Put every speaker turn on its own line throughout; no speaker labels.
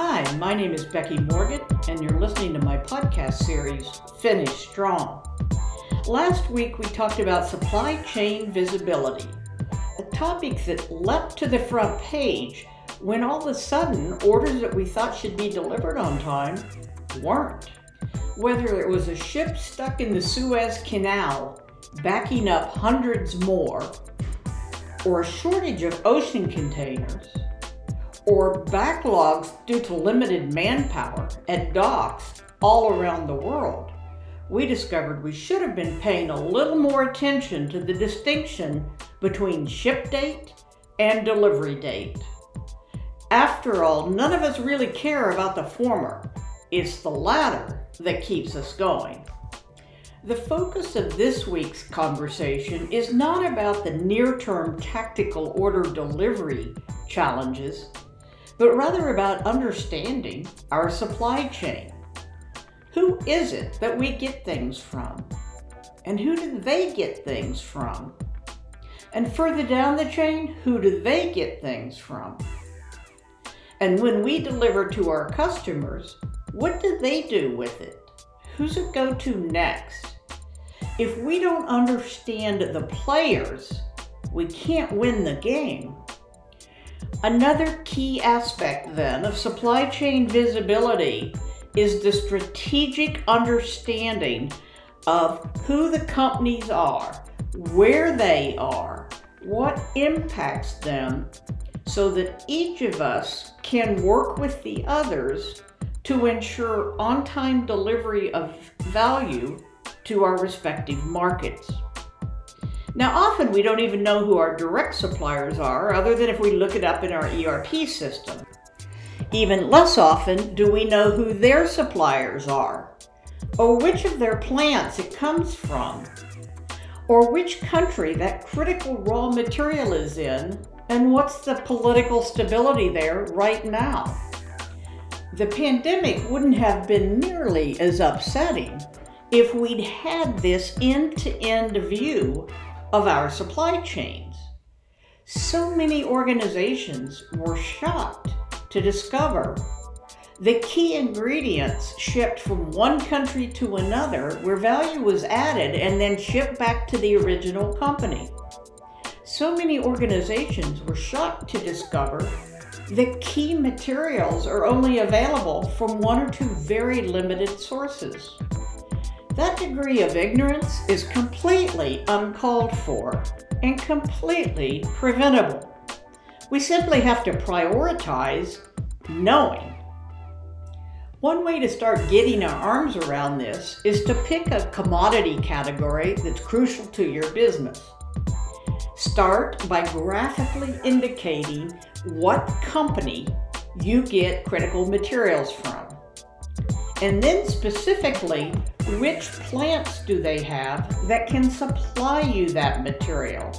Hi, my name is Becky Morgan, and you're listening to my podcast series, Finish Strong. Last week we talked about supply chain visibility, a topic that leapt to the front page when all of a sudden orders that we thought should be delivered on time weren't. Whether it was a ship stuck in the Suez Canal backing up hundreds more, or a shortage of ocean containers, or backlogs due to limited manpower at docks all around the world, we discovered we should have been paying a little more attention to the distinction between ship date and delivery date. After all, none of us really care about the former. It's the latter that keeps us going. The focus of this week's conversation is not about the near term tactical order delivery challenges but rather about understanding our supply chain. Who is it that we get things from? And who do they get things from? And further down the chain, who do they get things from? And when we deliver to our customers, what do they do with it? Who's it go to next? If we don't understand the players, we can't win the game. Another key aspect, then, of supply chain visibility is the strategic understanding of who the companies are, where they are, what impacts them, so that each of us can work with the others to ensure on time delivery of value to our respective markets. Now, often we don't even know who our direct suppliers are, other than if we look it up in our ERP system. Even less often do we know who their suppliers are, or which of their plants it comes from, or which country that critical raw material is in, and what's the political stability there right now. The pandemic wouldn't have been nearly as upsetting if we'd had this end to end view of our supply chains. So many organizations were shocked to discover the key ingredients shipped from one country to another where value was added and then shipped back to the original company. So many organizations were shocked to discover the key materials are only available from one or two very limited sources. That degree of ignorance is completely uncalled for and completely preventable. We simply have to prioritize knowing. One way to start getting our arms around this is to pick a commodity category that's crucial to your business. Start by graphically indicating what company you get critical materials from. And then specifically which plants do they have that can supply you that material?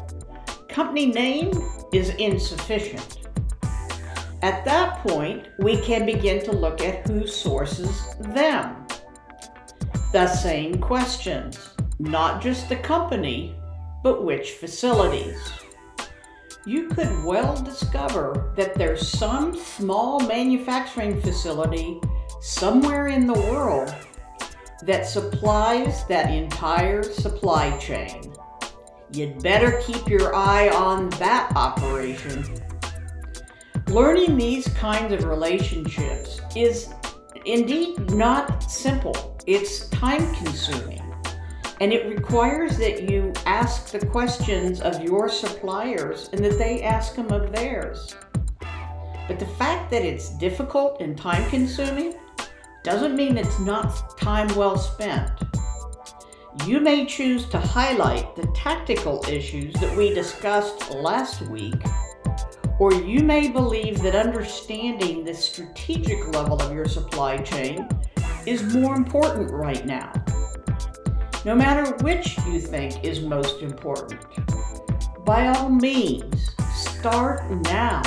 Company name is insufficient. At that point, we can begin to look at who sources them. The same questions, not just the company, but which facilities. You could well discover that there's some small manufacturing facility somewhere in the world that supplies that entire supply chain. You'd better keep your eye on that operation. Learning these kinds of relationships is indeed not simple. It's time consuming. And it requires that you ask the questions of your suppliers and that they ask them of theirs. But the fact that it's difficult and time consuming doesn't mean it's not time well spent. You may choose to highlight the tactical issues that we discussed last week, or you may believe that understanding the strategic level of your supply chain is more important right now. No matter which you think is most important, by all means, start now.